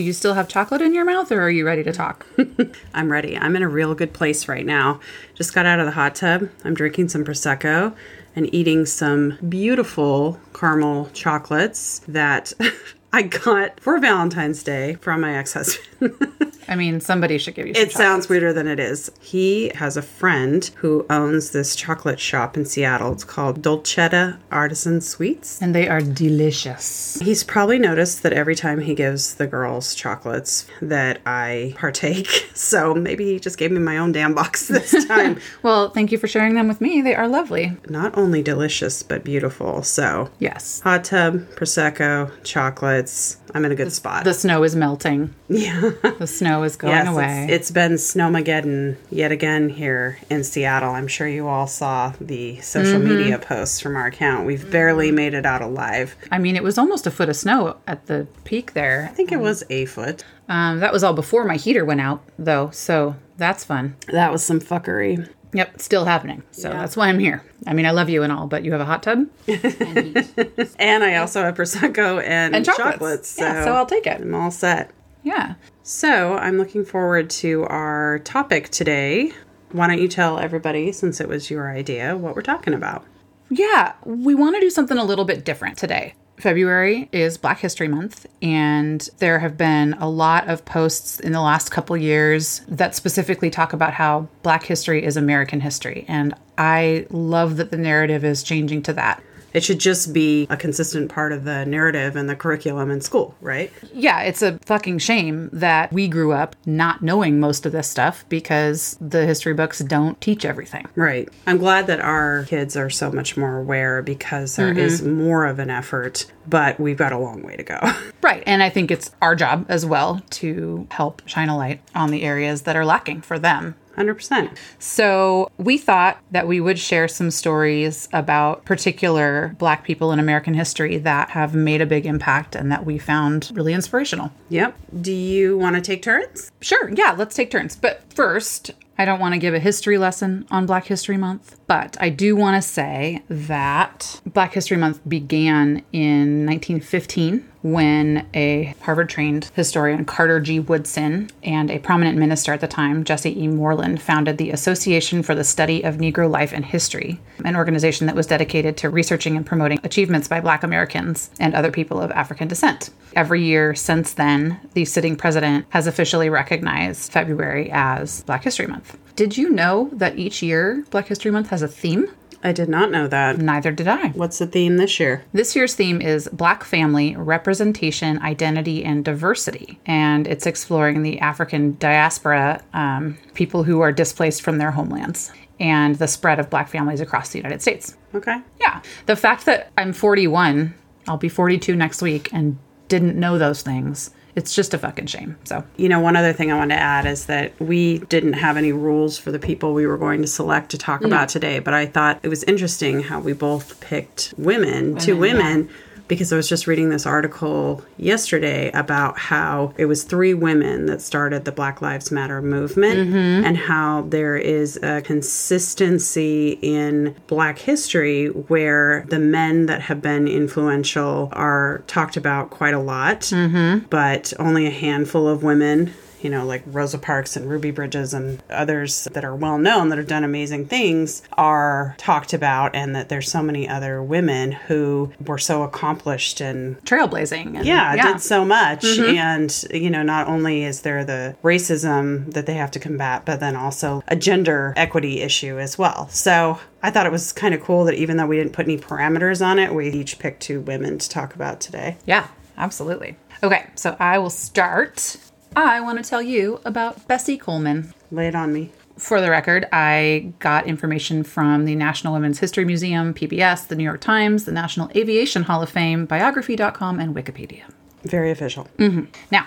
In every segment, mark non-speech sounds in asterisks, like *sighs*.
Do you still have chocolate in your mouth or are you ready to talk? *laughs* I'm ready. I'm in a real good place right now. Just got out of the hot tub. I'm drinking some Prosecco and eating some beautiful caramel chocolates that *laughs* I got for Valentine's Day from my ex husband. *laughs* I mean, somebody should give you some It sounds weirder than it is. He has a friend who owns this chocolate shop in Seattle. It's called Dolcetta Artisan Sweets. And they are delicious. He's probably noticed that every time he gives the girls chocolates that I partake. *laughs* So maybe he just gave me my own damn box this *laughs* time. Well, thank you for sharing them with me. They are lovely. Not only delicious, but beautiful. So Yes. hot tub, Prosecco, chocolates. I'm in a good spot. The snow is melting. *laughs* yeah. The snow is going Yes, away. it's, it's been snowmageddon yet again here in Seattle. I'm sure you all saw the social Mm-hmm. media posts from our account. We've barely made it out alive. I mean, it was almost a foot of snow at the peak there. I think it was a foot. Um, that was all before my heater went out, though, so that's fun. That was some fuckery. Yep, still happening. So that's why I'm here. I mean, I love you and all, but you have a hot tub *laughs* and. *laughs* And I also have prosecco and, And chocolates. chocolates. so, Yeah, so I'll take it. I'm all set. Yeah. So I'm looking forward to our topic today. Why don't you tell everybody, since it was your idea, what we're talking about? Yeah, we want to do something a little bit different today. February is Black History Month, and there have been a lot of posts in the last couple years that specifically talk about how Black history is American history. And I love that the narrative is changing to that. It should just be a consistent part of the narrative and the curriculum in school, right? Yeah, it's a fucking shame that we grew up not knowing most of this stuff because the history books don't teach everything. Right. I'm glad that our kids are so much more aware because there is mm-hmm. more of an effort, but we've got a long way to go. *laughs* Right. And I think it's our job as well to help shine a light on the areas that are lacking for them. 100%. So, we thought that we would share some stories about particular Black people in American history that have made a big impact and that we found really inspirational. Yep. Do you want to take turns? Sure, yeah, let's take turns. But first, I don't want to give a history lesson on Black History Month, but I do want to say that Black History Month began in 1915 when a Harvard trained historian, Carter G. Woodson, and a prominent minister at the time, Jesse E. Moorland, founded the Association for the Study of Negro Life and History, an organization that was dedicated to researching and promoting achievements by Black Americans and other people of African descent. Every year since then, the sitting president has officially recognized February as Black History Month. Did you know that each year Black History Month has a theme? I did not know that. Neither did I. What's the theme this year? This year's theme is Black Family, Representation, Identity, and Diversity. And it's exploring the African diaspora, um, people who are displaced from their homelands, and the spread of Black families across the United States. Okay. Yeah. The fact that I'm 41, I'll be 42 next week, and didn't know those things, it's just a fucking shame. So, You know, one other thing I want to add is that we didn't have any rules for the people we were going to select to talk mm. about today, but I thought it was interesting how we both picked women, two women. Because I was just reading this article yesterday about how it was three women that started the Black Lives Matter movement mm-hmm. and how there is a consistency in Black history where the men that have been influential are talked about quite a lot, mm-hmm. but only a handful of women you know, like Rosa Parks and Ruby Bridges and others that are well known that have done amazing things are talked about, and that there's so many other women who were so accomplished and trailblazing. And, yeah, did so much. Mm-hmm. And, you know, not only is there the racism that they have to combat, but then also a gender equity issue as well. So I thought it was kind of cool that even though we didn't put any parameters on it, we each picked two women to talk about today. Yeah, absolutely. Okay, so I will start. I want to tell you about Bessie Coleman. Lay it on me. For the record, I got information from the National Women's History Museum, PBS, the New York Times, the National Aviation Hall of Fame, biography.com, and Wikipedia. Very official. Mm-hmm. Now,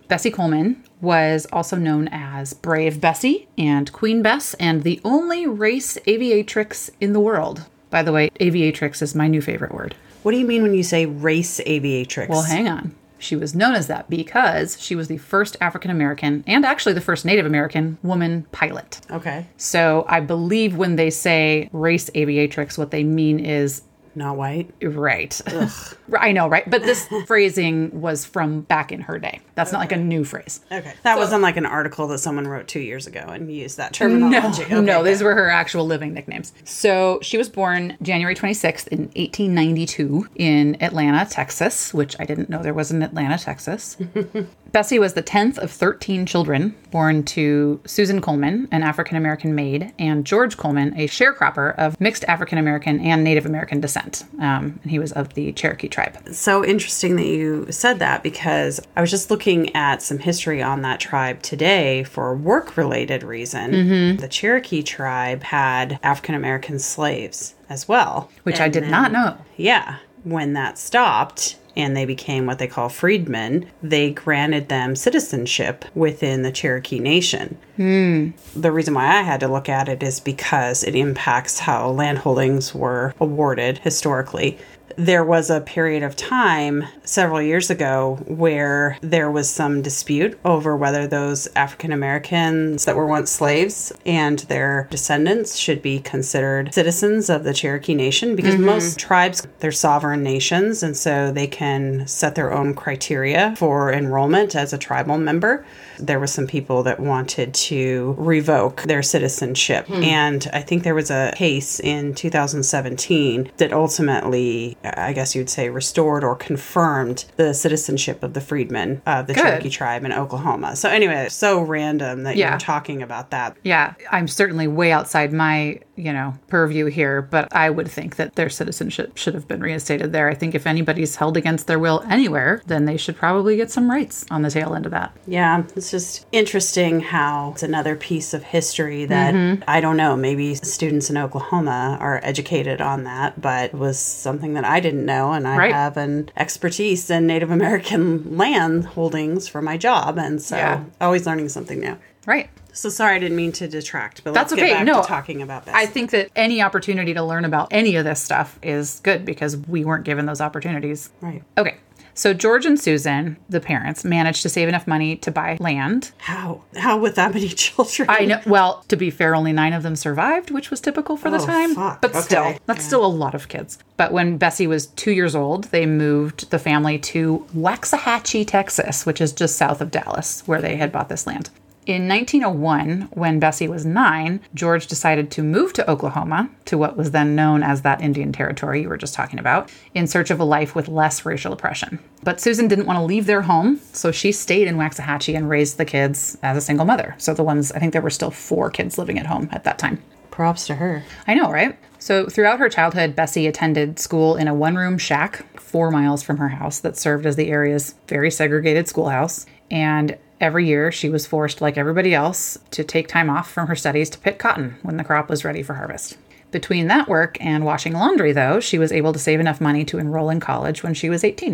*clears throat* Bessie Coleman was also known as Brave Bessie and Queen Bess, and the only race aviatrix in the world. By the way, aviatrix is my new favorite word. What do you mean when you say race aviatrix? Well, hang on. She was known as that because she was the first African American and actually the first Native American woman pilot. Okay. So I believe when they say race aviatrix, what they mean is not white. Right. *laughs* I know, right? But this *laughs* phrasing was from back in her day. That's not like a new phrase. Okay. That wasn't like an article that someone wrote two years ago and used that No, terminology. Okay, no, good. these were her actual living nicknames. So she was born January 26th in 1892 in Atlanta, Texas, which I didn't know there was an Atlanta, Texas. *laughs* Bessie was the 10th of 13 children born to Susan Coleman, an African American maid, and George Coleman, a sharecropper of mixed African American and Native American descent. Um, and he was of the Cherokee tribe. so interesting that you said that because I was just looking at some history on that tribe today for work related reason. Mm-hmm. The Cherokee tribe had African American slaves as well. Which I did then- not know. Yeah. When that stopped and they became what they call freedmen, they granted them citizenship within the Cherokee Nation. Hmm. The reason why I had to look at it is because it impacts how land holdings were awarded historically. There was a period of time several years ago where there was some dispute over whether those African Americans that were once slaves and their descendants should be considered citizens of the Cherokee Nation because mm-hmm. most tribes they're sovereign nations and so they can set their own criteria for enrollment as a tribal member. There was some people that wanted to revoke their citizenship hmm. and I think there was a case in 2017 that ultimately I guess you'd say restored or confirmed the citizenship of the freedmen of the Good. Cherokee tribe in Oklahoma. So anyway, so random that Yeah. you're talking about that. Yeah, I'm certainly way outside my, you know, purview here, but I would think that their citizenship should have been reinstated there. I think if anybody's held against their will anywhere, then they should probably get some rights on the tail end of that. Yeah, it's just interesting how it's another piece of history that Mm-hmm. I don't know, maybe students in Oklahoma are educated on that, but was something that I didn't know. And I Right. have an expertise in Native American *laughs* land holdings for my job. And so Yeah. always learning something new. Right. So sorry, I didn't mean to detract, but That's let's okay. get back No, to talking about this. I think that any opportunity to learn about any of this stuff is good because we weren't given those opportunities. right. Okay. So George and Susan, the parents, managed to save enough money to buy land. How? How with that many *laughs* children? I know. Well, to be fair, only nine of them survived, which was typical for the Oh, time. fuck. But Okay. still, that's still a lot of kids. But when Bessie was two years old, they moved the family to Waxahachie, Texas, which is just south of Dallas, where they had bought this land. In 1901, when Bessie was nine, George decided to move to Oklahoma, to what was then known as that Indian Territory you were just talking about, in search of a life with less racial oppression. But Susan didn't want to leave their home, so she stayed in Waxahachie and raised the kids as a single mother. So the ones, I think there were still four kids living at home at that time. Props to her. I know, right? So, throughout her childhood, Bessie attended school in a one room shack four miles from her house that served as the area's very segregated schoolhouse. And every year, she was forced, like everybody else, to take time off from her studies to pick cotton when the crop was ready for harvest. Between that work and washing laundry, though, she was able to save enough money to enroll in college when she was 18.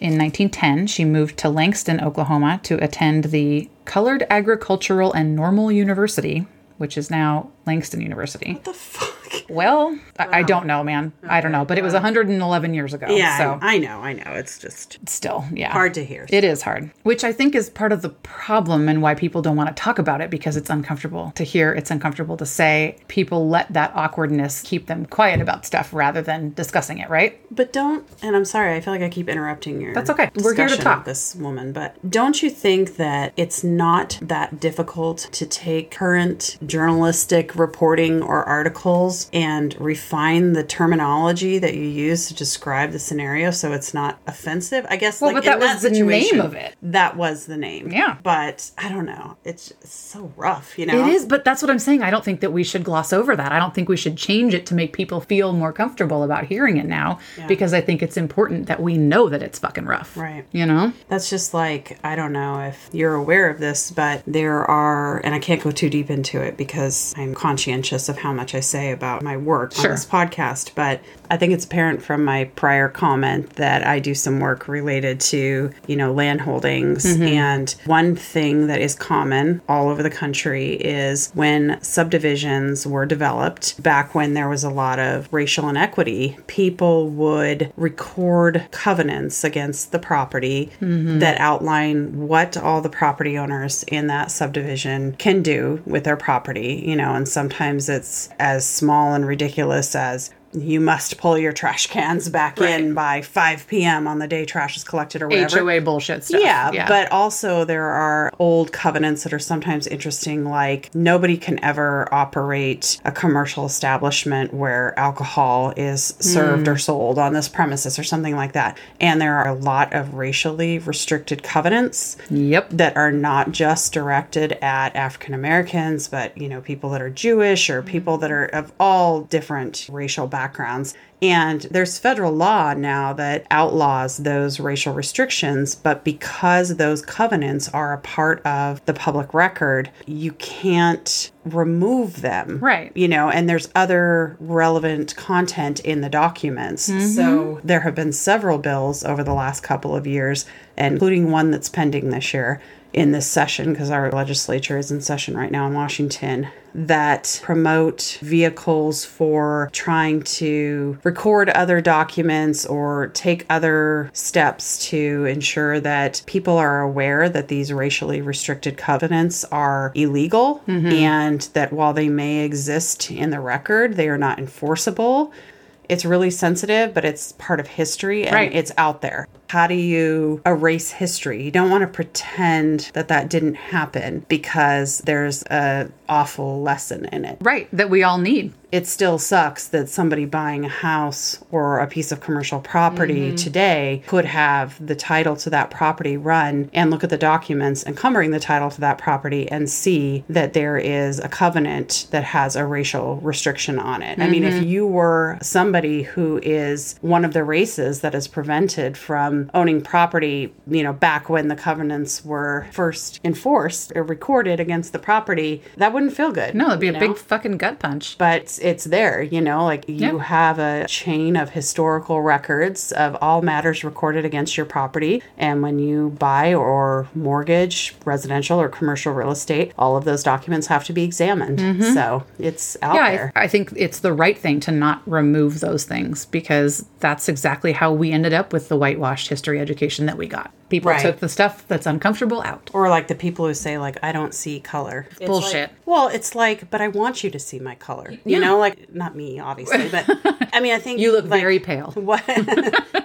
In 1910, she moved to Langston, Oklahoma to attend the Colored Agricultural and Normal University, which is now Langston University. What the fuck? Well, I, I don't know, man. I don't know, but it was 111 years ago. Yeah, So I, I know, I know. It's just still, yeah. hard to hear. It is hard, which I think is part of the problem and why people don't want to talk about it because it's uncomfortable to hear, it's uncomfortable to say. People let that awkwardness keep them quiet about stuff rather than discussing it, right? But don't, and I'm sorry, I feel like I keep interrupting your. That's okay. We're here to talk. This woman, but don't you think that it's not that difficult to take current journalistic reporting or articles and refine the terminology that you use to describe the scenario so it's not offensive? I guess. Well, like but that was the situation, name of it. That was the name. Yeah. But I don't know. It's, it's so rough, you know. It is, but that's what I'm saying. I don't think that we should gloss over that. I don't think we should change it to make people feel more comfortable about hearing it now because I think it's important that we know that it's fucking rough. Right. You know? That's just like, I don't know if you're aware of this, but there are, and I can't go too deep into it because I'm conscientious of how much I say about my work Sure. on this podcast. But I think it's apparent from my prior comment that I do some work related to, you know, land holdings. Mm-hmm. And one thing that is common all over the country is when subdivisions were developed back when there was a lot of racial inequity, people would record covenants against the property mm-hmm. that outline what all the property owners in that subdivision can do with their property, you know, and sometimes it's as small and ridiculous as you must pull your trash cans back in by 5 p.m. on the day trash is collected or whatever. HOA bullshit stuff. Yeah, but also there are old covenants that are sometimes interesting, like nobody can ever operate a commercial establishment where alcohol is served or hmm. sold on this premises or something like that. And there are a lot of racially restricted covenants Yep. that are not just directed at African Americans, but you know, people that are Jewish or people that are of all different racial backgrounds. And there's federal law now that outlaws those racial restrictions, but because those covenants are a part of the public record, you can't remove them. Right. You know, and there's other relevant content in the documents. Mm-hmm. So there have been several bills over the last couple of years, including one that's pending this year in this session because our legislature is in session right now in Washington that promote vehicles for trying to record other documents or take other steps to ensure that people are aware that these racially restricted covenants are illegal mm-hmm. and that while they may exist in the record, they are not enforceable. It's really sensitive, but it's part of history and Right. it's out there. How do you erase history? You don't want to pretend that that didn't happen because there's a awful lesson in it. Right. That we all need. It still sucks that somebody buying a house or a piece of commercial property Mm-hmm. today could have the title to that property run and look at the documents encumbering the title to that property and see that there is a covenant that has a racial restriction on it. I mean, Mm-hmm. if you were somebody who is one of the races that is prevented from owning property, you know, back when the covenants were first enforced or recorded against the property, that wouldn't feel good. No, it'd be a know? big fucking gut punch. but it's, it's there, you know, like you Yeah. have a chain of historical records of all matters recorded against your property. And when you buy or mortgage residential or commercial real estate, all of those documents have to be examined. So it's out Mm-hmm. Yeah, there. I, I think it's the right thing to not remove those things because that's exactly how we ended up with the whitewashed history education that we got. People Right. took the stuff that's uncomfortable out. or like the people who say like I don't see color. It's Bullshit. like- well, it's like, but I want you to see my color. You know, like not me, obviously, but I mean, I think *laughs* You look like, very pale. *laughs* What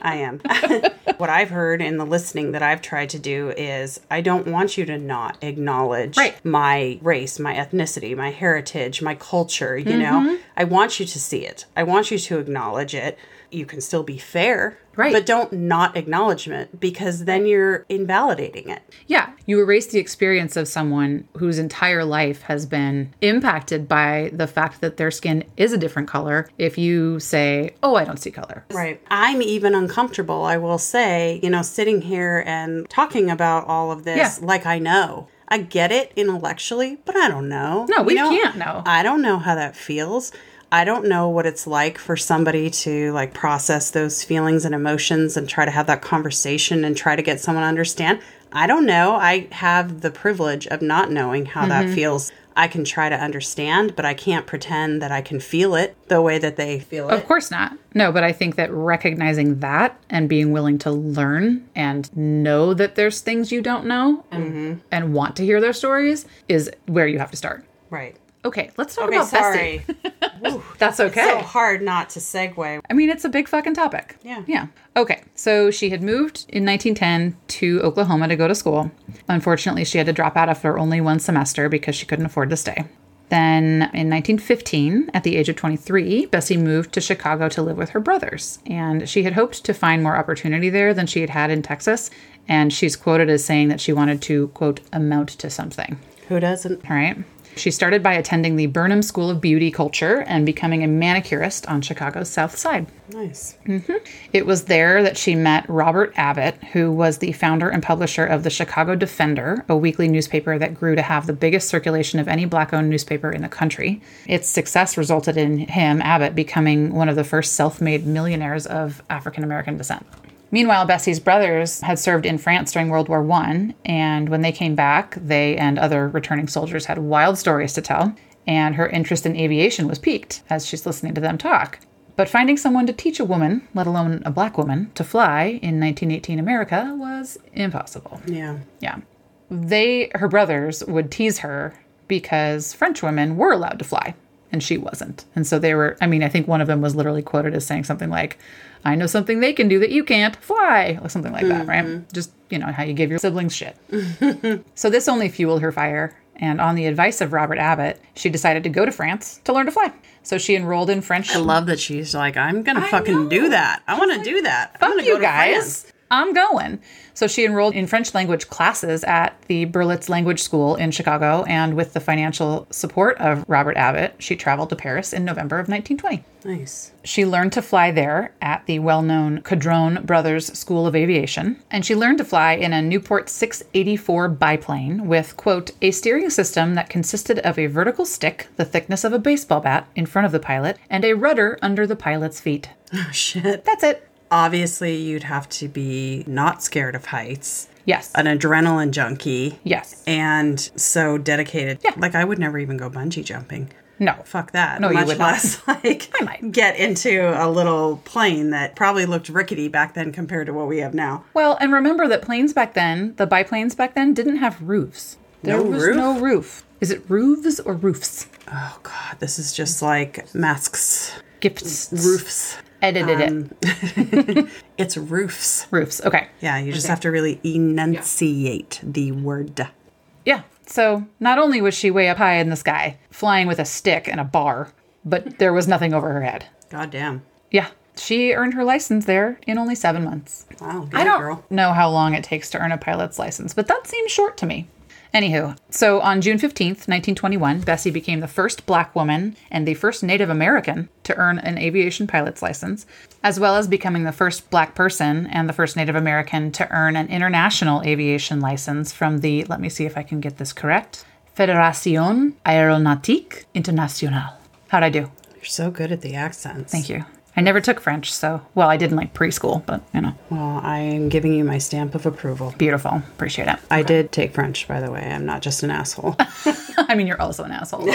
I am. *laughs* what I've heard in the listening that I've tried to do is I don't want you to not acknowledge Right. my race, my ethnicity, my heritage, my culture, you Mm-hmm. know. I want you to see it. I want you to acknowledge it. You can still be fair. Right. But don't not acknowledgement because then you're invalidating it. Yeah, you erase the experience of someone whose entire life has been impacted by the fact that their skin is a different color if you say, Oh, I don't see color. Right. I'm even uncomfortable, I will say, you know, sitting here and talking about all of this Yeah. like I know. I get it intellectually, but I don't know. No, we You know, can't know. I don't know how that feels. I don't know what it's like for somebody to like process those feelings and emotions and try to have that conversation and try to get someone to understand. I don't know. I have the privilege of not knowing how Mm-hmm. that feels. I can try to understand, but I can't pretend that I can feel it the way that they feel it. Of course not. No, but I think that recognizing that and being willing to learn and know that there's things you don't know and, and want to hear their stories is where you have to start. Right. Okay, let's talk Okay, about sorry. Bestie. *laughs* That's okay. so hard not to segue. I mean, it's a big fucking topic. Yeah. Yeah. Okay. So she had moved in 1910 to Oklahoma to go to school. Unfortunately, she had to drop out after only one semester because she couldn't afford to stay. Then in 1915, at the age of 23, Bessie moved to Chicago to live with her brothers. And she had hoped to find more opportunity there than she had had in Texas. And she's quoted as saying that she wanted to, quote, amount to something. Who doesn't? All right. She started by attending the Burnham School of Beauty Culture and becoming a manicurist on Chicago's South Side. Nice. Mm-hmm. It was there that she met Robert Abbott, who was the founder and publisher of the Chicago Defender, a weekly newspaper that grew to have the biggest circulation of any black owned newspaper in the country. Its success resulted in him, Abbott, becoming one of the first self made millionaires of African American descent. Meanwhile, Bessie's brothers had served in France during World War I, and when they came back, they and other returning soldiers had wild stories to tell, and her interest in aviation was piqued as she's listening to them talk. But finding someone to teach a woman, let alone a black woman, to fly in 1918 America was impossible. Yeah. Yeah. They, her brothers, would tease her because French women were allowed to fly. And she wasn't. And so they were, I mean, I think one of them was literally quoted as saying something like, I know something they can do that you can't fly, or something like that, right? Mm-hmm. Just, you know, how you give your siblings shit. *laughs* so this only fueled her fire. And on the advice of Robert Abbott, she decided to go to France to learn to fly. So she enrolled in French. I love that she's like, I'm gonna fucking know. do that. I want to do that. I'm Fuck gonna you go to guys. France. I'm going. So she enrolled in French language classes at the Berlitz Language School in Chicago, and with the financial support of Robert Abbott, she traveled to Paris in November of 1920. Nice. She learned to fly there at the well known Caudron Brothers School of Aviation, and she learned to fly in a Nieuport 684 biplane with, quote, a steering system that consisted of a vertical stick the thickness of a baseball bat in front of the pilot and a rudder under the pilot's feet. *laughs* Oh shit. That's it. Obviously, you'd have to be not scared of heights, Yes. an adrenaline junkie, yes. and so dedicated. Yeah. Like I would never even go bungee jumping. No. Fuck that. No, you Much would not. less *laughs* like I might. get into a little plane that probably looked rickety back then compared to what we have now. Well, and remember that planes back then, the biplanes back then, didn't have roofs. There No was roof? no roof. Is it roofs or roofs? Oh god, this is just like masks, Gifts. roofs. Edited Um, it. *laughs* It's roofs. Roofs. Okay. Yeah, you just have to really enunciate the word. Yeah. So not only was she way up high in the sky, flying with a stick and a bar, but there was nothing over her head. God damn. Yeah. She earned her license there in only seven months. Wow, good I don't girl. know how long it takes to earn a pilot's license, but that seems short to me. Anywho, so on June 15th, 1921, Bessie became the first black woman and the first Native American to earn an aviation pilot's license, as well as becoming the first black person and the first Native American to earn an international aviation license from the, let me see if I can get this correct, Fédération Aéronautique Internationale. How'd I do? You're so good at the accents. Thank you. I never took French, so, well, I did in like preschool, but you know, Well, I am giving you my stamp of approval. beautiful. Appreciate it. I did take French, by the way. I'm not just an asshole. *laughs* I mean, you're also an asshole.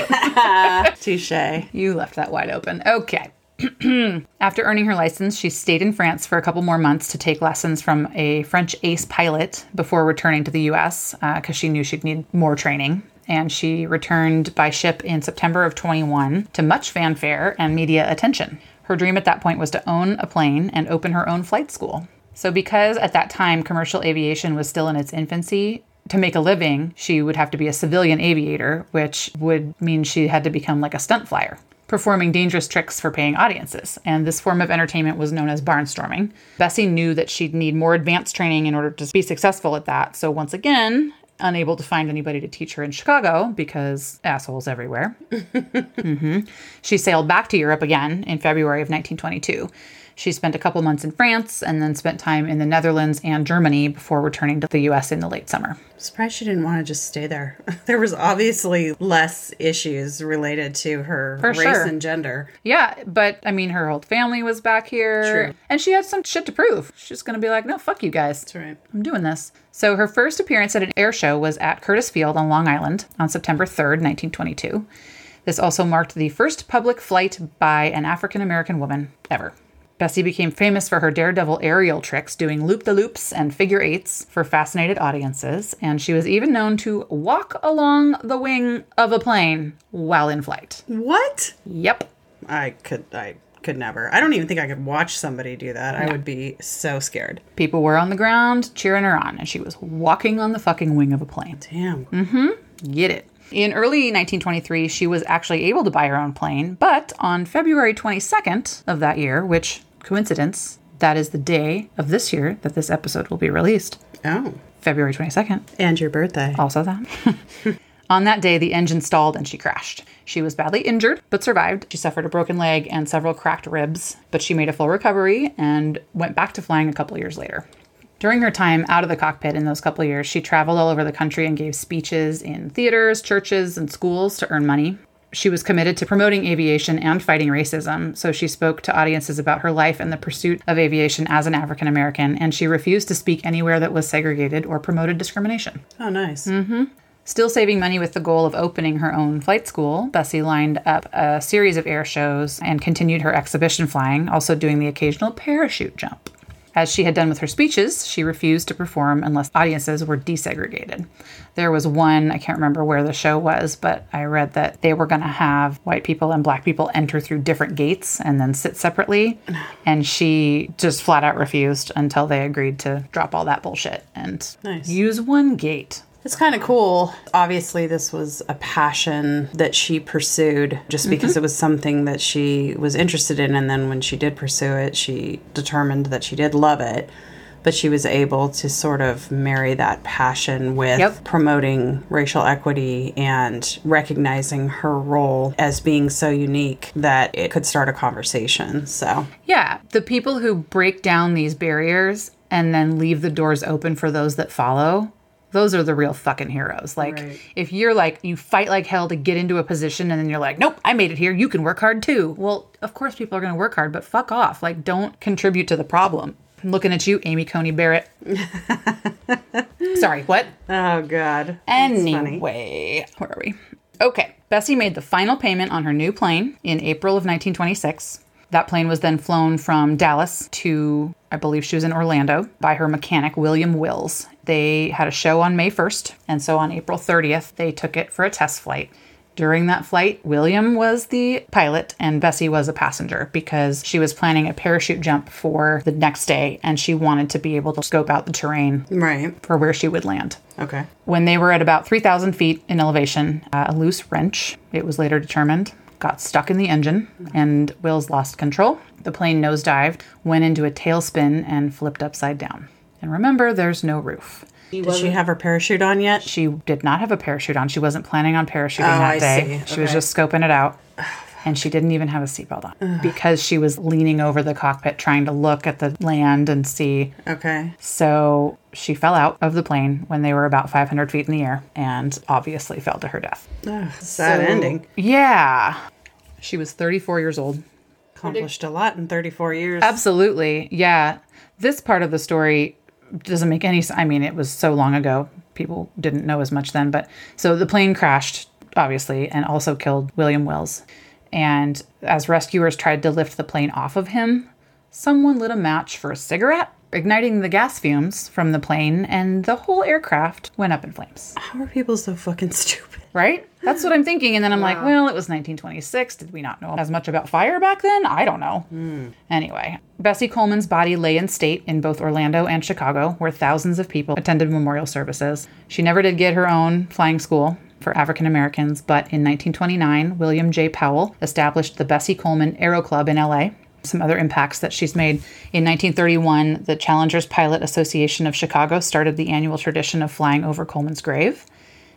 *laughs* Touche. You left that wide open. Okay. *clears throat* After earning her license, she stayed in France for a couple more months to take lessons from a French ace pilot before returning to the US because uh, she knew she'd need more training. And she returned by ship in September of 21 to much fanfare and media attention. Her dream at that point was to own a plane and open her own flight school. So, because at that time commercial aviation was still in its infancy, to make a living, she would have to be a civilian aviator, which would mean she had to become like a stunt flyer, performing dangerous tricks for paying audiences. And this form of entertainment was known as barnstorming. Bessie knew that she'd need more advanced training in order to be successful at that. So, once again, unable to find anybody to teach her in Chicago because assholes everywhere. *laughs* Mm-hmm. She sailed back to Europe again in February of 1922. She spent a couple months in France and then spent time in the Netherlands and Germany before returning to the US in the late summer. Surprised she didn't want to just stay there. *laughs* there was obviously less issues related to her For race sure. and gender. Yeah, but I mean, her whole family was back here. True. And she had some shit to prove. She's going to be like, no, fuck you guys. That's right. I'm doing this. So her first appearance at an air show was at Curtiss Field on Long Island on September 3rd, 1922. This also marked the first public flight by an African American woman ever. Bessie became famous for her daredevil aerial tricks, doing loop the loops and figure eights for fascinated audiences, and she was even known to walk along the wing of a plane while in flight. What? Yep. I could I could never. I don't even think I could watch somebody do that. I would be so scared. People were on the ground cheering her on, and she was walking on the fucking wing of a plane. Damn. Mm-hmm. Get it. In early 1923, she was actually able to buy her own plane, but on February 22nd of that year, which coincidence, that is the day of this year that this episode will be released, Oh. February 22nd, And your birthday. also that. *laughs* On that day, the engine stalled and she crashed. She was badly injured, but survived. She suffered a broken leg and several cracked ribs, but she made a full recovery and went back to flying a couple years later. During her time out of the cockpit in those couple years, she traveled all over the country and gave speeches in theaters, churches, and schools to earn money. She was committed to promoting aviation and fighting racism, so she spoke to audiences about her life and the pursuit of aviation as an African American, and she refused to speak anywhere that was segregated or promoted discrimination. Oh, nice. mhm Still saving money with the goal of opening her own flight school, Bessie lined up a series of air shows and continued her exhibition flying, also doing the occasional parachute jump. As she had done with her speeches, she refused to perform unless audiences were desegregated. There was one, I can't remember where the show was, but I read that they were going to have white people and black people enter through different gates and then sit separately. And she just flat out refused until they agreed to drop all that bullshit and Nice. use one gate. It's kind of cool. Obviously, this was a passion that she pursued just because mm-hmm. it was something that she was interested in. And then when she did pursue it, she determined that she did love it. But she was able to sort of marry that passion with Yep. promoting racial equity and recognizing her role as being so unique that it could start a conversation. So, Yeah, the people who break down these barriers and then leave the doors open for those that follow, those are the real fucking heroes. Like, Right. if you're like, you fight like hell to get into a position and then you're like, nope, I made it here. You can work hard too. Well, of course, people are going to work hard, but fuck off. Like, don't contribute to the problem. I'm looking at you, Amy Coney Barrett. *laughs* Sorry, what? oh, God. Anyway, where are we? Okay. Bessie made the final payment on her new plane in April of 1926. That plane was then flown from Dallas to, I believe she was in Orlando, by her mechanic, William Wills. They had a show on May 1st, and so on April 30th, they took it for a test flight. During that flight, William was the pilot and Bessie was a passenger because she was planning a parachute jump for the next day and she wanted to be able to scope out the terrain Right. for where she would land. Okay. When they were at about 3,000 feet in elevation, uh, a loose wrench, it was later determined, got stuck in the engine and Wills lost control. The plane nosedived, went into a tailspin, and flipped upside down. And remember, there's no roof. Did she have her parachute on yet? She did not have a parachute on. She wasn't planning on parachuting Oh, that I day. see. She was just scoping it out. And she didn't even have a seatbelt on because she was leaning over the cockpit trying to look at the land and see Okay. so she fell out of the plane when they were about 500 feet in the air and obviously fell to her death. Ugh, sad ending. Yeah. She was 34 years old. Accomplished a lot in 34 years. Absolutely. Yeah. This part of the story doesn't make any sense. I mean, it was so long ago. People didn't know as much then. But so the plane crashed, obviously, and also killed William Wells. And as rescuers tried to lift the plane off of him, someone lit a match for a cigarette, igniting the gas fumes from the plane, and the whole aircraft went up in flames. How are people so fucking stupid? Right? That's what I'm thinking. And then I'm like, well, it was 1926. Did we not know as much about fire back then? I don't know. Hmm. Anyway, Bessie Coleman's body lay in state in both Orlando and Chicago, where thousands of people attended memorial services. She never did get her own flying school for African Americans, but in 1929, William J. Powell established the Bessie Coleman Aero Club in LA. Some other impacts that she's made. In 1931, the Challengers Pilot Association of Chicago started the annual tradition of flying over Coleman's grave.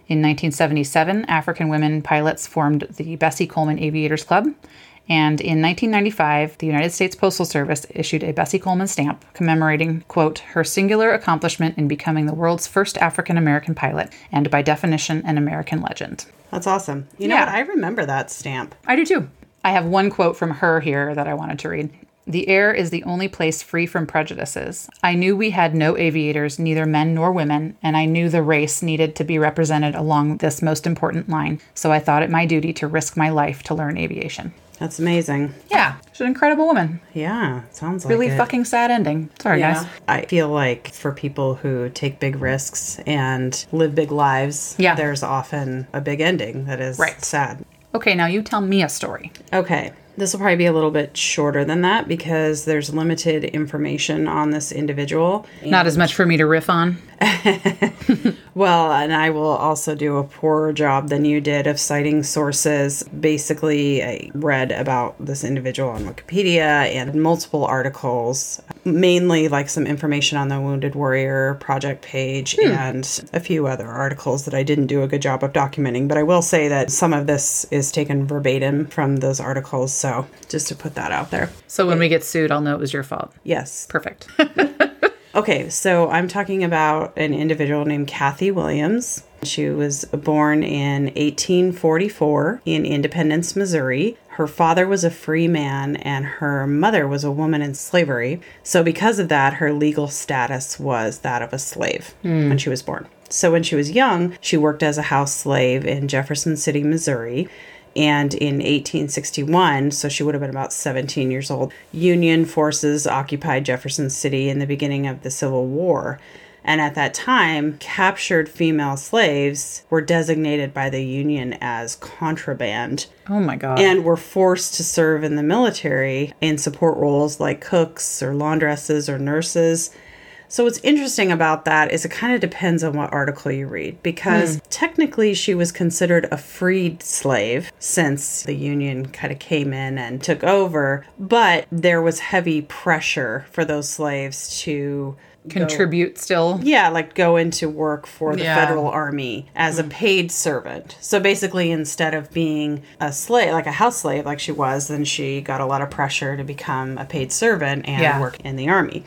In 1977, African women pilots formed the Bessie Coleman Aviators Club. And in 1995, the United States Postal Service issued a Bessie Coleman stamp commemorating, quote, her singular accomplishment in becoming the world's first African American pilot and, by definition, an American legend. That's awesome. You know Yeah. what? I remember that stamp. I do too. I have one quote from her here that I wanted to read. The air is the only place free from prejudices. I knew we had no aviators, neither men nor women, and I knew the race needed to be represented along this most important line, so I thought it my duty to risk my life to learn aviation. That's amazing. Yeah, she's an incredible woman. Yeah, sounds like Really it. fucking sad ending. Sorry, Yeah. guys. I feel like for people who take big risks and live big lives, Yeah. there's often a big ending that is Right. sad. Okay, now you tell me a story. Okay. This will probably be a little bit shorter than that because there's limited information on this individual. Not as much for me to riff on. *laughs* Well, and I will also do a poorer job than you did of citing sources. Basically, I read about this individual on Wikipedia and multiple articles, mainly like some information on the Wounded Warrior Project page hmm. and a few other articles that I didn't do a good job of documenting. But I will say that some of this is taken verbatim from those articles. So just to put that out there. So when we get sued, I'll know it was your fault. Yes. Perfect. *laughs* Okay, so I'm talking about an individual named Cathay Williams. She was born in 1844 in Independence, Missouri. Her father was a free man and her mother was a woman in slavery. So, because of that, her legal status was that of a slave hmm. when she was born. So, when she was young, she worked as a house slave in Jefferson City, Missouri. And in 1861, so she would have been about 17 years old, Union forces occupied Jefferson City in the beginning of the Civil War. And at that time, captured female slaves were designated by the Union as contraband Oh my God. and were forced to serve in the military in support roles like cooks or laundresses or nurses. So what's interesting about that is it kind of depends on what article you read because hmm. technically she was considered a freed slave since the union kind of came in and took over, but there was heavy pressure for those slaves to Contribute still. yeah, like go into work for the Yeah. federal army as a mm. paid servant. So basically, instead of being a slave, like a house slave, like she was, then she got a lot of pressure to become a paid servant and Yeah. work in the army.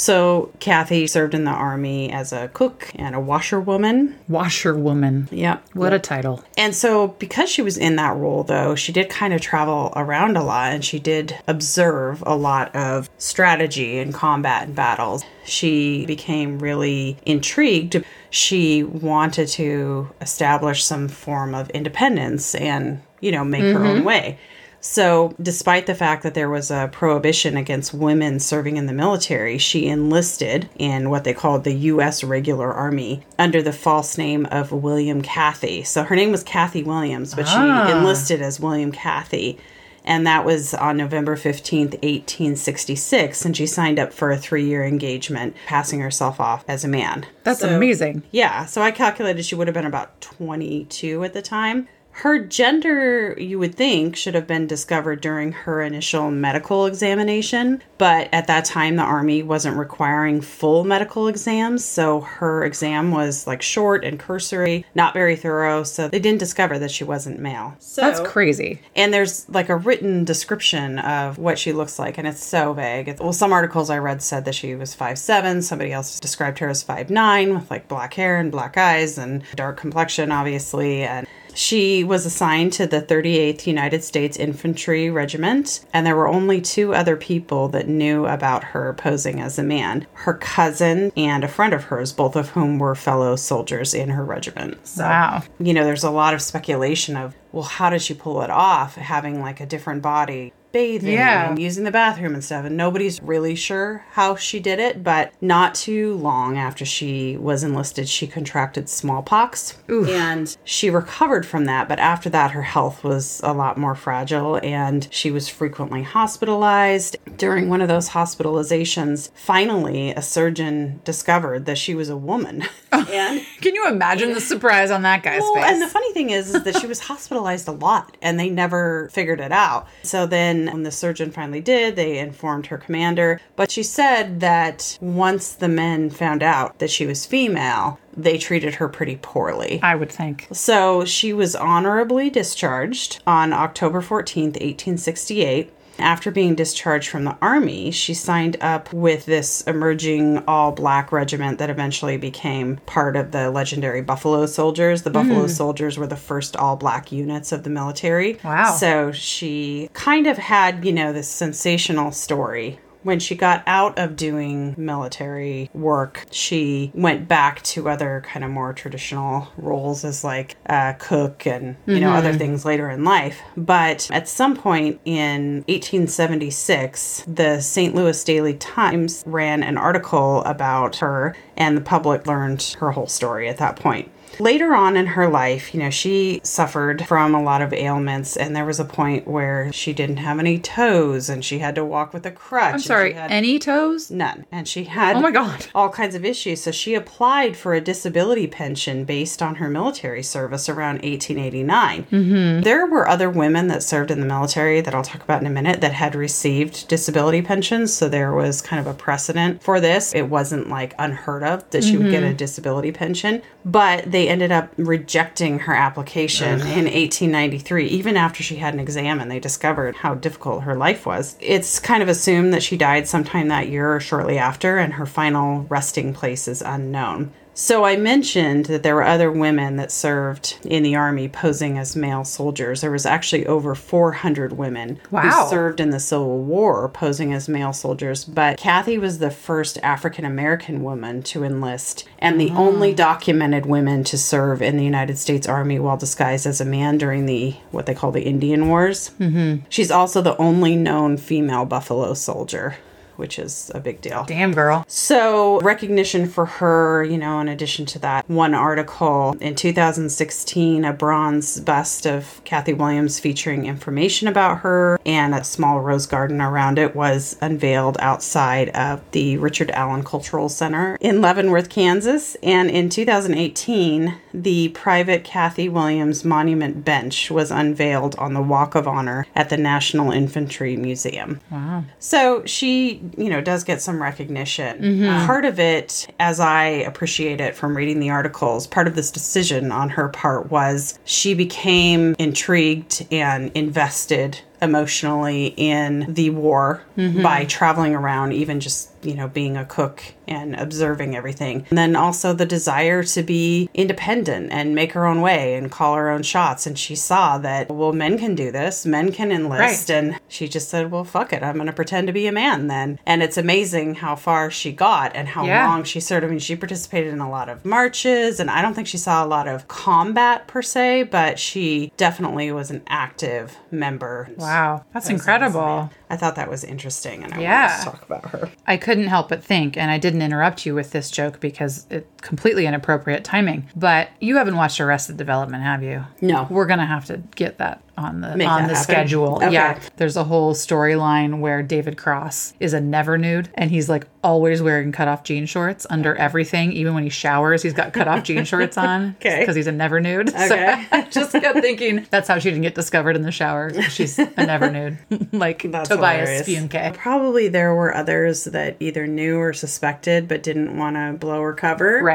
So Cathay served in the army as a cook and a washerwoman. Washerwoman. Yeah. What a title. And so, because she was in that role, though, she did kind of travel around a lot and she did observe a lot of strategy and combat and battles. She became really intrigued. She wanted to establish some form of independence and, you know, make her own mm-hmm. way. So, despite the fact that there was a prohibition against women serving in the military, she enlisted in what they called the U.S. Regular Army under the false name of William Cathay. So, her name was Cathay Williams, but Ah. she enlisted as William Cathay. And that was on November 15th, 1866. And she signed up for a three year engagement, passing herself off as a man. That's So- amazing. yeah, so I calculated she would have been about 22 at the time. Her gender, you would think, should have been discovered during her initial medical examination, but at that time the Army wasn't requiring full medical exams, so her exam was like short and cursory, not very thorough, so they didn't discover that she wasn't male. So That's crazy. and there's like a written description of what she looks like, and it's so vague. It's, well, some articles I read said that she was five seven. Somebody else described her as five nine with like black hair and black eyes and dark complexion, obviously. And she was assigned to the 38th United States Infantry Regiment, and there were only two other people that knew about her posing as a man her cousin and a friend of hers, both of whom were fellow soldiers in her regiment. So, Wow. you know, there's a lot of speculation of, well, how did she pull it off having like a different body? Bathing Yeah. and using the bathroom and stuff, and nobody's really sure how she did it. But not too long after she was enlisted, she contracted smallpox, and she recovered from that. But after that, her health was a lot more fragile, and she was frequently hospitalized. During one of those hospitalizations, finally, a surgeon discovered that she was a woman, *laughs* and Can you imagine the surprise on that guy's well, face? and the funny thing is, is that she was hospitalized *laughs* a lot and they never figured it out. So then when the surgeon finally did, they informed her commander. But she said that once the men found out that she was female, they treated her pretty poorly. I would think. So she was honorably discharged on October 14th, 1868. After being discharged from the army, she signed up with this emerging all black regiment that eventually became part of the legendary Buffalo Soldiers. The Buffalo hmm. Soldiers were the first all black units of the military. Wow. So she kind of had, you know, this sensational story. When she got out of doing military work, she went back to other kind of more traditional roles as like a cook and, you know, other mm-hmm. things later in life. But at some point in 1876, the St. Louis Daily Times ran an article about her, and the public learned her whole story at that point. Later on in her life, you know, she suffered from a lot of ailments, and there was a point where she didn't have any toes and she had to walk with a crutch. I'm sorry, any toes? none. And she had Oh my God. *laughs* all kinds of issues. So she applied for a disability pension based on her military service around 1889. Mm-hmm. There were other women that served in the military that I'll talk about in a minute that had received disability pensions. So there was kind of a precedent for this. It wasn't like unheard of that she would get a disability pension, but they ended up rejecting her application in 1893, even after she had an exam and they discovered how difficult her life was. It's kind of assumed that she died sometime that year or shortly after, and her final resting place is unknown. So I mentioned that there were other women that served in the army posing as male soldiers. There was actually over 400 women Wow. who served in the Civil War posing as male soldiers, but Cathay was the first African American woman to enlist and the only documented women to serve in the United States Army while disguised as a man during the what they call the Indian Wars. Mm-hmm. She's also the only known female buffalo soldier, which is a big deal. Damn, girl. So, recognition for her, you know, in addition to that one article in 2016, a bronze bust of Cathay Williams featuring information about her and a small rose garden around it was unveiled outside of the Richard Allen Cultural Center in Leavenworth, Kansas. And in 2018, the private Cathay Williams Monument Bench was unveiled on the Walk of Honor at the National Infantry Museum. Wow. So she, you know, does get some recognition. Mm-hmm. Part of it, as I appreciate it from reading the articles, part of this decision on her part was she became intrigued and invested emotionally in the war mm-hmm. by traveling around, even just, you know, being a cook and observing everything. And then also the desire to be independent and make her own way and call her own shots. And she saw that, well, men can do this, men can enlist. Right. And she just said, well, fuck it, I'm going to pretend to be a man then. And it's amazing how far she got and how Yeah. long she served. I mean, she participated in a lot of marches, and I don't think she saw a lot of combat per se, but she definitely was an active member. Wow. That's incredible. I thought that was interesting, and I Yeah. wanted to talk about her. I couldn't help but think, and I didn't interrupt you with this joke because it's completely inappropriate timing. But you haven't watched Arrested Development, have you? No. We're gonna have to get that on the Make on the happen? schedule. Okay. Yeah. There's a whole storyline where David Cross is a never nude and he's like always wearing cut off jean shorts under everything. Even when he showers, he's got cut off jean shorts *laughs* on. Okay. Because he's a never nude. *laughs* Okay. So I just kept thinking that's how she didn't get discovered in the shower. She's a never nude. *laughs* like That's Tobias. Funke. Probably there were others that either knew or suspected but didn't want to blow her cover. Right.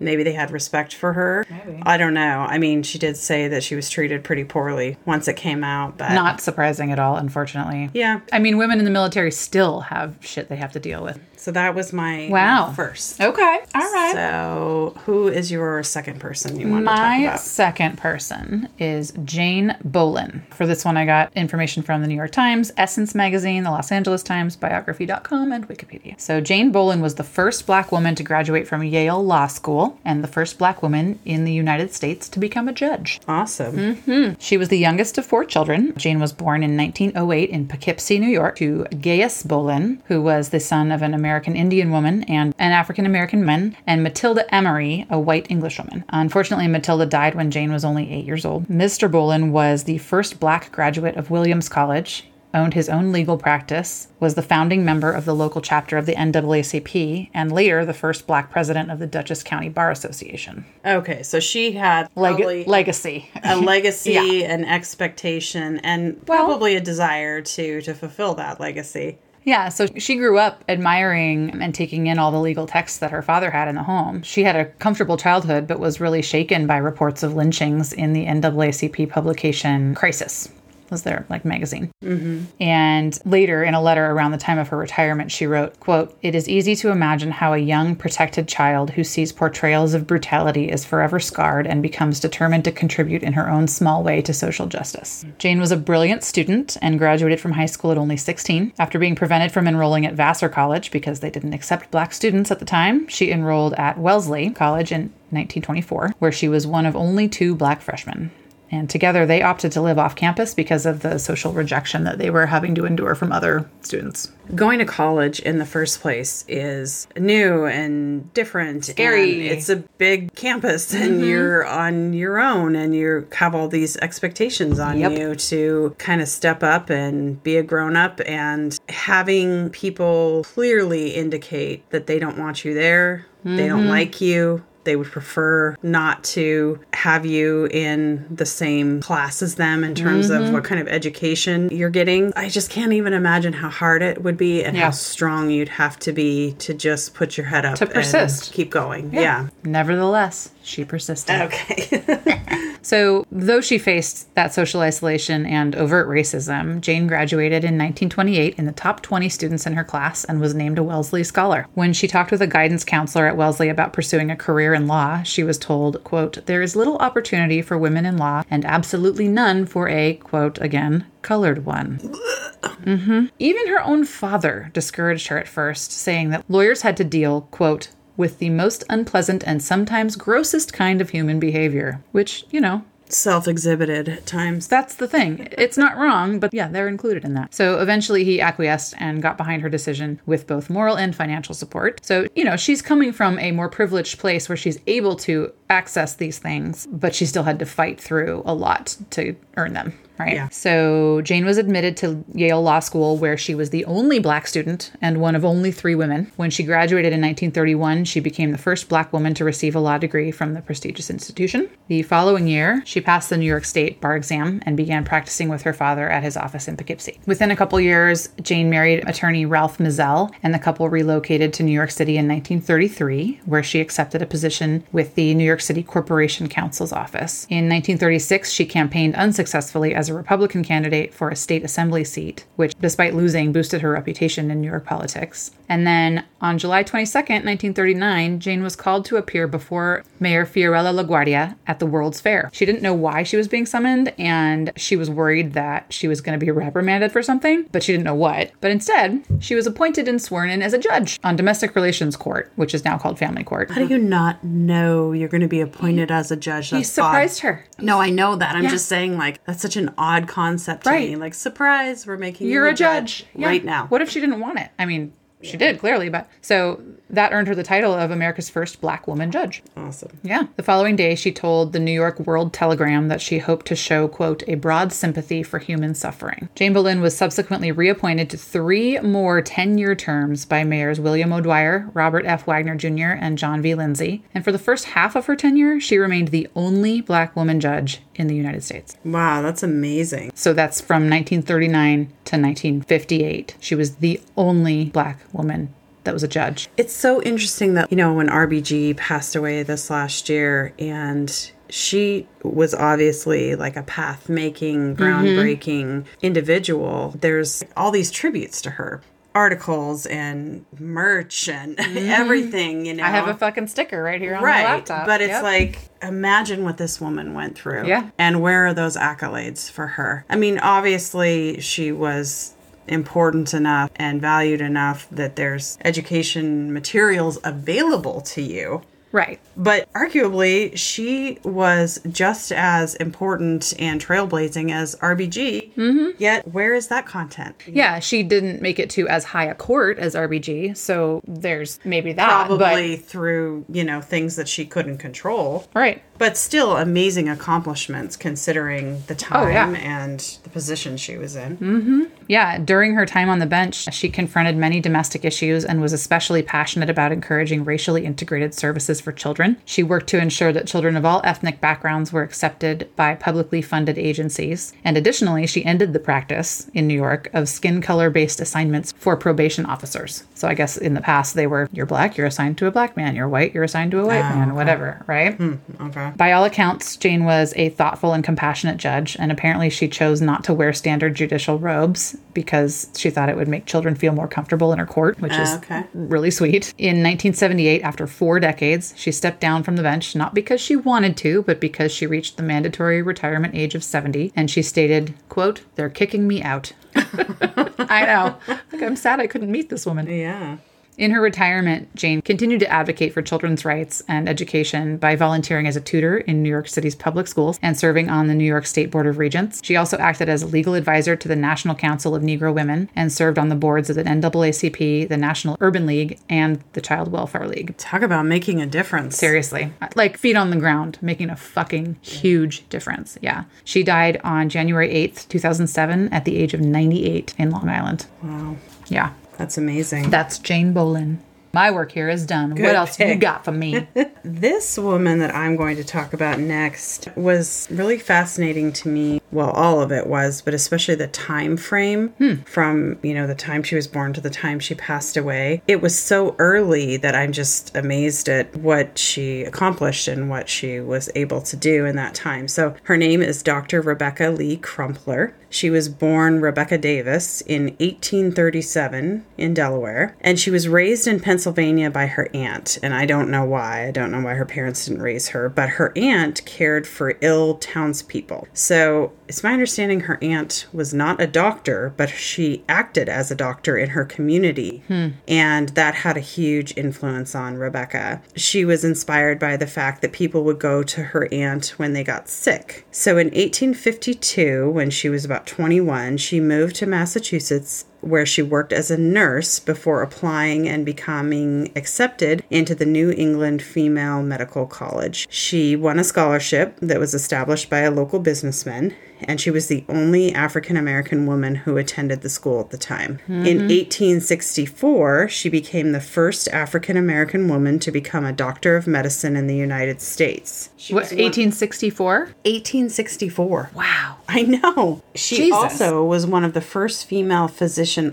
Maybe they had respect for her. Maybe. I don't know. I mean, she did say that she was treated pretty poorly once it came out, but Not surprising at all, unfortunately. yeah. I mean, women in the military still have shit they have to deal with. So that was my Wow. first. Okay. All right. So, who is your second person you want to talk about? My second person is Jane Bolin. For this one, I got information from the New York Times, Essence Magazine, the Los Angeles Times, Biography.com, and Wikipedia. So, Jane Bolin was the first black woman to graduate from Yale Law School and the first black woman in the United States to become a judge. Awesome. Mm-hmm. She was the youngest of four children. Jane was born in 1908 in Poughkeepsie, New York, to Gaius Bolin, who was the son of an American Indian woman and an African American man, and Matilda Emery, a white Englishwoman. Unfortunately, Matilda died when Jane was only eight years old. Mr. Bolin was the first black graduate of Williams College. Owned his own legal practice, was the founding member of the local chapter of the NAACP, and later the first black president of the Dutchess County Bar Association. Okay, so she had Leg- legacy. a *laughs* legacy, Yeah. an expectation, and Well- probably a desire to to fulfill that legacy. Yeah, so she grew up admiring and taking in all the legal texts that her father had in the home. She had a comfortable childhood, but was really shaken by reports of lynchings in the NAACP publication Crisis. Was their like magazine. Mm-hmm. And later, in a letter around the time of her retirement, she wrote, "quote It is easy to imagine how a young, protected child who sees portrayals of brutality is forever scarred and becomes determined to contribute in her own small way to social justice." Jane was a brilliant student and graduated from high school at only 16. After being prevented from enrolling at Vassar College because they didn't accept black students at the time, she enrolled at Wellesley College in 1924, where she was one of only two black freshmen. And together they opted to live off campus because of the social rejection that they were having to endure from other students. Going to college in the first place is new and different. Scary. and it's a big campus, and mm-hmm. you're on your own, and you have all these expectations on Yep. you to kind of step up and be a grown up. And having people clearly indicate that they don't want you there, they don't mm-hmm. like you. They would prefer not to have you in the same class as them in terms of mm-hmm. what kind of education you're getting. I just can't even imagine how hard it would be and Yeah. how strong you'd have to be to just put your head up To persist. and keep going. Yeah. Nevertheless, she persisted. Okay. *laughs* So, though she faced that social isolation and overt racism, Jane graduated in 1928 in the top 20 students in her class and was named a Wellesley Scholar. When she talked with a guidance counselor at Wellesley about pursuing a career in law, she was told, quote, there is little opportunity for women in law and absolutely none for a, quote, again, colored one. *laughs* Mm-hmm. Even her own father discouraged her at first, saying that lawyers had to deal, quote, with the most unpleasant and sometimes grossest kind of human behavior, which, you know, Self exhibited at times. that's the thing. It's not wrong, but yeah, they're included in that. So eventually he acquiesced and got behind her decision with both moral and financial support. So, you know, she's coming from a more privileged place where she's able to access these things, but she still had to fight through a lot to earn them. Right. Yeah. So Jane was admitted to Yale Law School, where she was the only black student and one of only three women. When she graduated in 1931, she became the first black woman to receive a law degree from the prestigious institution. The following year, she passed the New York State bar exam and began practicing with her father at his office in Poughkeepsie. Within a couple years, Jane married attorney Ralph Mizelle, and the couple relocated to New York City in 1933, where she accepted a position with the New York City Corporation Counsel's office. In 1936, she campaigned unsuccessfully as a Republican candidate for a state assembly seat, which, despite losing, boosted her reputation in New York politics. And then on July 22nd, 1939, Jane was called to appear before Mayor Fiorella LaGuardia at the World's Fair. She didn't know why she was being summoned, and she was worried that she was going to be reprimanded for something, but she didn't know what. But instead, she was appointed and sworn in as a judge on Domestic Relations Court, which is now called Family Court. How do you not know you're going to be appointed as a judge? He surprised odd. her. No, I know that. I'm Yeah. just saying, like, that's such an odd concept to Right. me. Like, surprise, we're making You're you a judge Yeah. right now. What if she didn't want it? I mean, she did clearly, but so that earned her the title of America's first black woman judge. Awesome. Yeah. The following day, she told the New York World Telegram that she hoped to show, quote, a broad sympathy for human suffering. Jane Bolin was subsequently reappointed to three more 10 year terms by mayors William O'Dwyer, Robert F. Wagner Jr., and John V. Lindsay. And for the first half of her tenure, she remained the only black woman judge in the United States. Wow, that's amazing. So that's from 1939 to 1958. She was the only black woman that was a judge. It's so interesting that, you know, when RBG passed away this last year and she was obviously like a path making, mm-hmm. groundbreaking individual, there's all these tributes to her. Articles and merch and *laughs* mm-hmm. everything, you know. I have a fucking sticker right here on right. my laptop. But it's Yep. like, imagine what this woman went through. Yeah. And where are those accolades for her? I mean, obviously, she was important enough and valued enough that there's education materials available to you. right. But arguably, she was just as important and trailblazing as RBG. Mm-hmm. Yet, where is that content? Yeah, she didn't make it to as high a court as RBG, so there's maybe that. Probably through, you know, things that she couldn't control. right. But still, amazing accomplishments considering the time Oh, yeah. and the position she was in. Mm-hmm. Yeah, during her time on the bench, she confronted many domestic issues and was especially passionate about encouraging racially integrated services for children. She worked to ensure that children of all ethnic backgrounds were accepted by publicly funded agencies. And additionally, she ended the practice in New York of skin color based assignments for probation officers. So I guess in the past they were you're black, you're assigned to a black man, you're white, you're assigned to a white oh, man, whatever, right? Hmm, okay. By all accounts, Jane was a thoughtful and compassionate judge, and apparently she chose not to wear standard judicial robes because she thought it would make children feel more comfortable in her court, which is Ah, okay. really sweet. In 1978, after four decades, she stepped down from the bench not because she wanted to, but because she reached the mandatory retirement age of 70, and she stated, quote, they're kicking me out. *laughs* *laughs* I know. Like, I'm sad I couldn't meet this woman. Yeah. In her retirement, Jane continued to advocate for children's rights and education by volunteering as a tutor in New York City's public schools and serving on the New York State Board of Regents. She also acted as a legal advisor to the National Council of Negro Women and served on the boards of the NAACP, the National Urban League, and the Child Welfare League. Talk about making a difference. Seriously. Like feet on the ground, making a fucking huge difference. Yeah. She died on January 8th, 2007, at the age of 98 in Long Island. Wow. Yeah. That's amazing. That's Jane Bolin. My work here is done. what Good else you got for me? *laughs* This woman that I'm going to talk about next was really fascinating to me well all of it was but especially the time frame hmm. from you know the time she was born to the time she passed away it was so early that i'm just amazed at what she accomplished and what she was able to do in that time so her name is dr rebecca lee crumpler she was born Rebecca Davis in 1837 in Delaware, and she was raised in Pennsylvania by her aunt. And I don't know why. I don't know why her parents didn't raise her, but her aunt cared for ill townspeople. So it's my understanding her aunt was not a doctor, but she acted as a doctor in her community. Hmm. And that had a huge influence on Rebecca. She was inspired by the fact that people would go to her aunt when they got sick. So in 1852, when she was about 21, she moved to Massachusetts where she worked as a nurse before applying and becoming accepted into the New England Female Medical College. She won a scholarship that was established by a local businessman, and she was the only African American woman who attended the school at the time. In mm-hmm. 1864, she became the first African American woman to become a doctor of medicine in the United States. She What, 1864? 1864. Wow. I know. She Jesus. also was one of the first female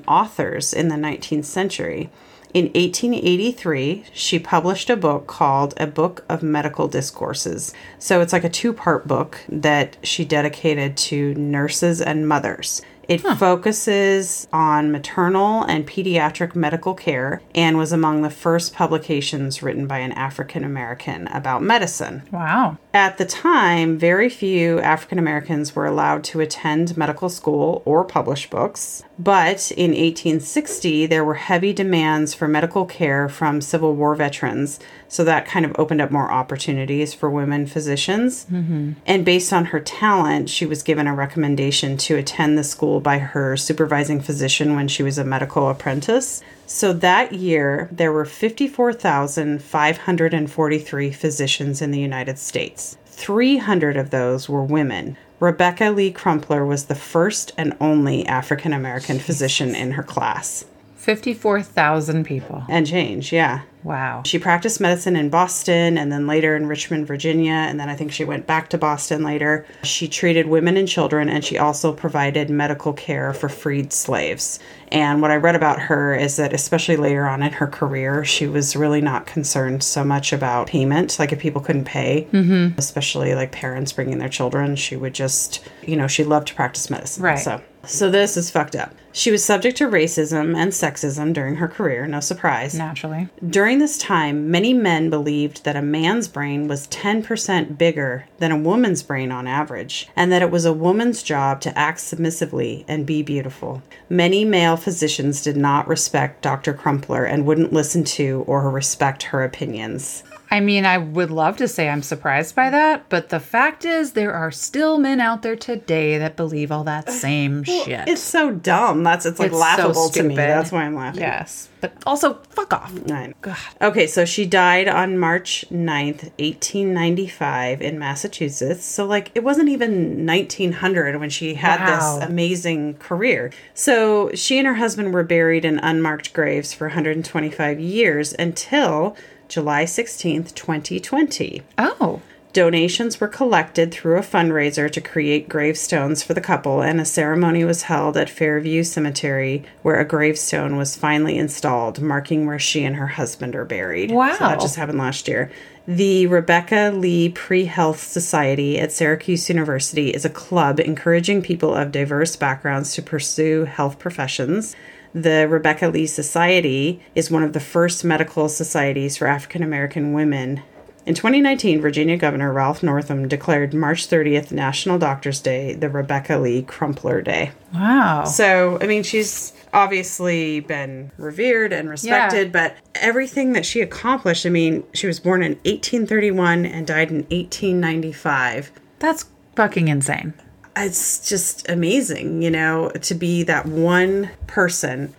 authors in the 19th century. In 1883, she published a book called A Book of Medical Discourses. So it's like a two part book that she dedicated to nurses and mothers. It focuses on maternal and pediatric medical care and was among the first publications written by an African American about medicine. Wow. At the time, very few African Americans were allowed to attend medical school or publish books. But in 1860, there were heavy demands for medical care from Civil War veterans, so that kind of opened up more opportunities for women physicians. Mm-hmm. And based on her talent, she was given a recommendation to attend the school by her supervising physician when she was a medical apprentice. So that year, there were 54,543 physicians in the United States. 300 of those were women. Rebecca Lee Crumpler was the first and only African American physician in her class. 54,000 people. And change, yeah. Wow. She practiced medicine in Boston and then later in Richmond, Virginia, and then I think she went back to Boston later. She treated women and children and she also provided medical care for freed slaves. And what I read about her is that, especially later on in her career, she was really not concerned so much about payment. Like, if people couldn't pay, mm-hmm. especially like parents bringing their children, she would just, you know, she loved to practice medicine. Right. So, so this is fucked up. She was subject to racism and sexism during her career, no surprise. Naturally. During this time, many men believed that a man's brain was 10% bigger than a woman's brain on average, and that it was a woman's job to act submissively and be beautiful. Many male physicians did not respect Dr. Crumpler and wouldn't listen to or respect her opinions. I mean, I would love to say I'm surprised by that, but the fact is, there are still men out there today that believe all that *sighs* same shit. It's so dumb. That's it's like It's so laughable to me. That's why I'm laughing. yes. But also, fuck off. Nine. God. Okay, so she died on March 9th, 1895 in Massachusetts. So like it wasn't even 1900 when she had Wow. this amazing career. So she and her husband were buried in unmarked graves for 125 years until July 16th, 2020. Oh. Donations were collected through a fundraiser to create gravestones for the couple, and a ceremony was held at Fairview Cemetery where a gravestone was finally installed, marking where she and her husband are buried. Wow. So that just happened last year. The Rebecca Lee Pre Health Society at Syracuse University is a club encouraging people of diverse backgrounds to pursue health professions. The Rebecca Lee Society is one of the first medical societies for African American women in 2019, Virginia Governor Ralph Northam declared March 30th National Doctors Day the Rebecca Lee Crumpler Day. Wow. So, I mean, she's obviously been revered and respected, but everything that she accomplished, I mean, she was born in 1831 and died in 1895 That's fucking insane. It's just amazing, you know, to be that one person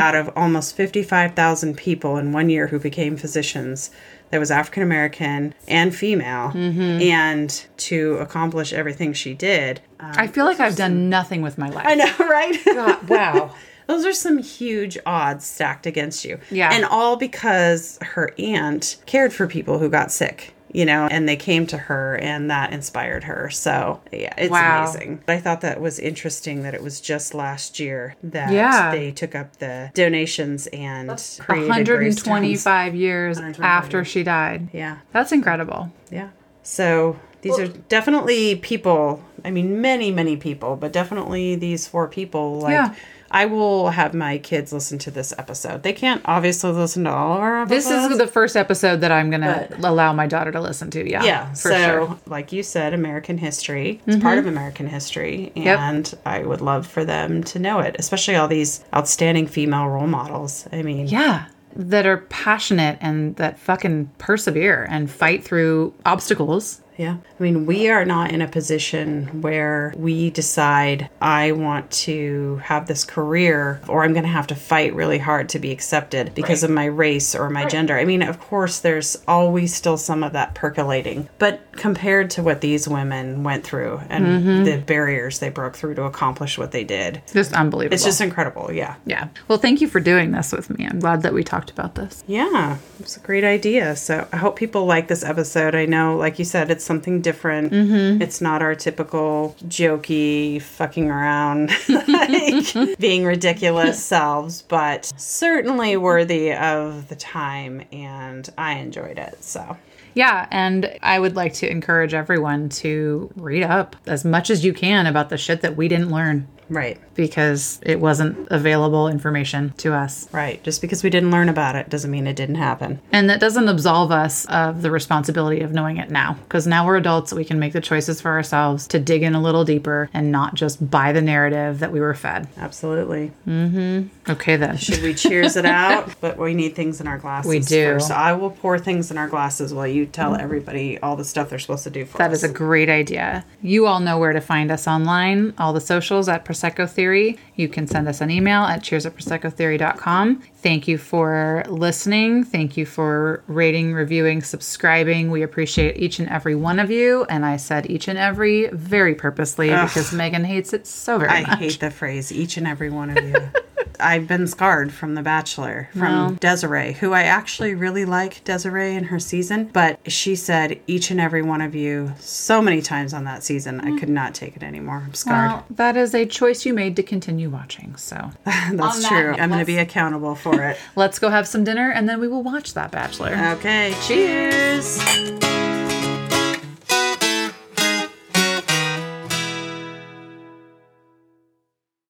out of almost 55,000 people in one year who became physicians that was African American and female, and to accomplish everything she did. Uh, I feel like I've done nothing with my life. I know, *laughs* right? God, wow. *laughs* Those are some huge odds stacked against you. Yeah. And all because her aunt cared for people who got sick. You know, and they came to her and that inspired her. So, yeah, it's Wow. amazing. I thought that was interesting that it was just last year that Yeah. they took up the donations and created 125 years 125 after years. she died. Yeah. That's incredible. Yeah. So these are definitely people. I mean, many, many people, but definitely these four people. Like, Yeah. I will have my kids listen to this episode. They can't obviously listen to all of our This is the first episode that I'm going to allow my daughter to listen to. Yeah. yeah. For so, sure. Mm-hmm. like you said, American history. It's part of American history, Yep. and I would love for them to know it, especially all these outstanding female role models. I mean, Yeah. That are passionate and that fucking persevere and fight through obstacles. Yeah. I mean, we are not in a position where we decide, I want to have this career or I'm going to have to fight really hard to be accepted because of my race or my gender. I mean, of course, there's always still some of that percolating. But compared to what these women went through and mm-hmm. the barriers they broke through to accomplish what they did, Just unbelievable. it's just incredible. Yeah. yeah. Well, thank you for doing this with me. I'm glad that we talked about this. Yeah, it's a great idea. So I hope people like this episode. I know, like you said, it's something different. Mm-hmm. It's not our typical jokey, fucking around, *laughs* like, *laughs* being ridiculous selves, but certainly mm-hmm. worthy of the time. And I enjoyed it. So Yeah, and I would like to encourage everyone to read up as much as you can about the shit that we didn't learn right, because it wasn't available information to us. right. Just because we didn't learn about it doesn't mean it didn't happen. And that doesn't absolve us of the responsibility of knowing it now because now we're adults, we can make the choices for ourselves to dig in a little deeper and not just buy the narrative that we were fed. Absolutely. Mm-hmm. Okay, then. Should we cheers it out? *laughs* But we need things in our glasses. We do. First. I will pour things in our glasses while you tell everybody all the stuff they're supposed to do for That us. is a great idea. You all know where to find us online, all the socials at Prosecco Theory. You can send us an email at cheers at proseccotheory.com. Thank you for listening. Thank you for rating, reviewing, subscribing. We appreciate each and every one of you. And I said each and every very purposely because Megan hates it so very I much. hate the phrase each and every one of you. *laughs* I've been scarred from The Bachelor, from Well. Desiree, who I actually really like Desiree in her season, but she said each and every one of you so many times on that season. I mm. could not take it anymore. I'm scarred. Well, that is a choice you made to continue watching. So *laughs* That's on that true. note, I'm going to be accountable for it. *laughs* let's go have some dinner and then we will watch that Bachelor. okay. Cheers.